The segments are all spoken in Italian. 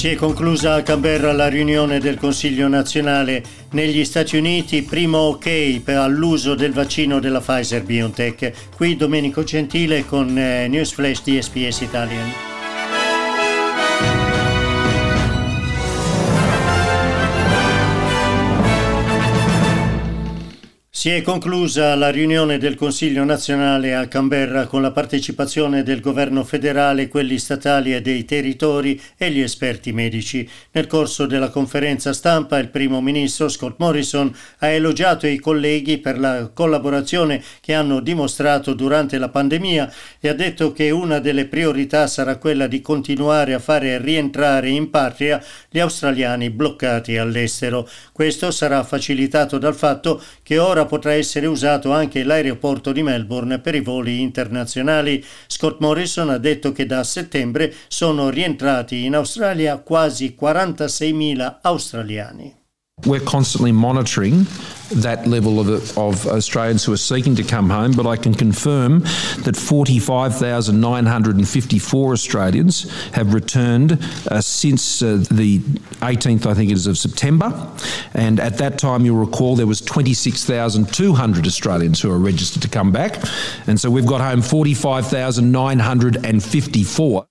Si è conclusa a Canberra la riunione del Consiglio nazionale. Negli Stati Uniti, primo ok per all'uso del vaccino della Pfizer BioNTech. Qui Domenico Gentile con eh, News Flash di SPS Italian. Si è conclusa la riunione del Consiglio nazionale a Canberra con la partecipazione del governo federale, quelli statali e dei territori e gli esperti medici. Nel corso della conferenza stampa il primo ministro Scott Morrison ha elogiato i colleghi per la collaborazione che hanno dimostrato durante la pandemia e ha detto che una delle priorità sarà quella di continuare a fare rientrare in patria gli australiani bloccati all'estero. Questo sarà facilitato dal fatto che ora potrà essere usato anche l'aeroporto di Melbourne per i voli internazionali. Scott Morrison ha detto che da settembre sono rientrati in Australia quasi 46.000 australiani. We're constantly monitoring that level of, of, Australians who are seeking to come home, but I can confirm that 45,954 Australians have returned uh, since uh, the 18th, I think it is, of September. And at that time, you'll recall there was 26,200 Australians who are registered to come back. And so we've got home 45,954.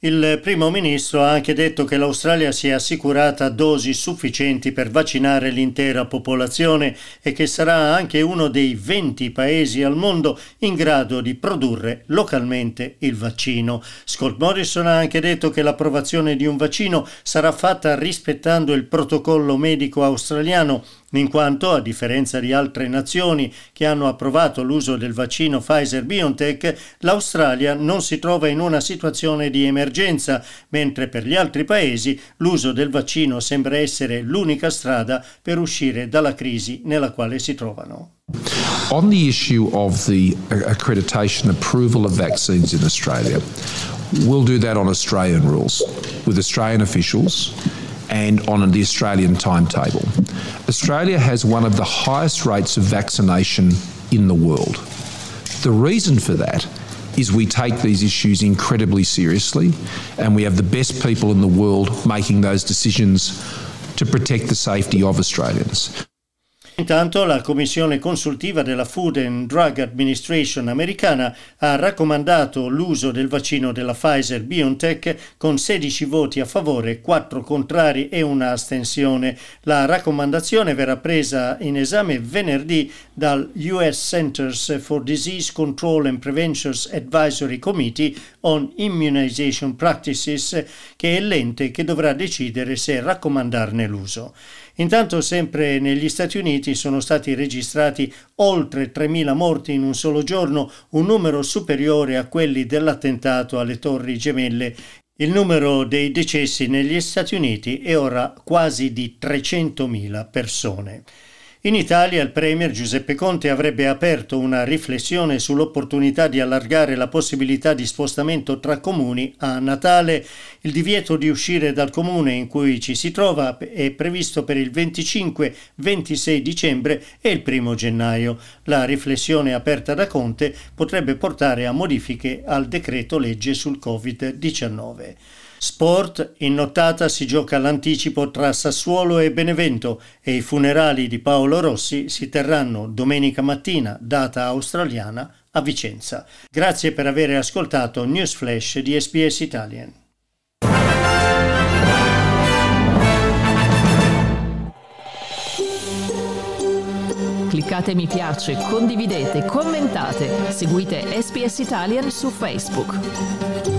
Il primo ministro ha anche detto che l'Australia si è assicurata dosi sufficienti per vaccinare l'intera popolazione e che sarà anche uno dei 20 paesi al mondo in grado di produrre localmente il vaccino. Scott Morrison ha anche detto che l'approvazione di un vaccino sarà fatta rispettando il protocollo medico australiano in quanto, a differenza di altre nazioni che hanno approvato l'uso del vaccino Pfizer-BioNTech, l'Australia non si trova in una situazione di emergenza, mentre per gli altri paesi l'uso del vaccino sembra essere l'unica strada per uscire dalla crisi nella quale si trovano. On the issue of the accreditation approval of vaccines in Australia, we'll do that on Australian rules with Australian officials and on the Australian timetable. Australia has one of the highest rates of vaccination in the world. The reason for that is we take these issues incredibly seriously and we have the best people in the world making those decisions to protect the safety of Australians. Intanto la Commissione consultiva della Food and Drug Administration americana ha raccomandato l'uso del vaccino della Pfizer BioNTech con 16 voti a favore, 4 contrari e una astensione. La raccomandazione verrà presa in esame venerdì dal US Centers for Disease Control and Prevention's Advisory Committee on Immunization Practices, che è l'ente che dovrà decidere se raccomandarne l'uso. Intanto sempre negli Stati Uniti sono stati registrati oltre 3.000 morti in un solo giorno, un numero superiore a quelli dell'attentato alle Torri Gemelle. Il numero dei decessi negli Stati Uniti è ora quasi di 300.000 persone. In Italia il Premier Giuseppe Conte avrebbe aperto una riflessione sull'opportunità di allargare la possibilità di spostamento tra comuni a Natale. Il divieto di uscire dal comune in cui ci si trova è previsto per il 25-26 dicembre e il 1 gennaio. La riflessione aperta da Conte potrebbe portare a modifiche al decreto legge sul Covid-19. Sport, in nottata si gioca l'anticipo tra Sassuolo e Benevento e i funerali di Paolo Rossi si terranno domenica mattina, data australiana, a Vicenza. Grazie per aver ascoltato News Flash di SPS Italian. Cliccate mi piace, condividete, commentate, seguite SPS Italian su Facebook.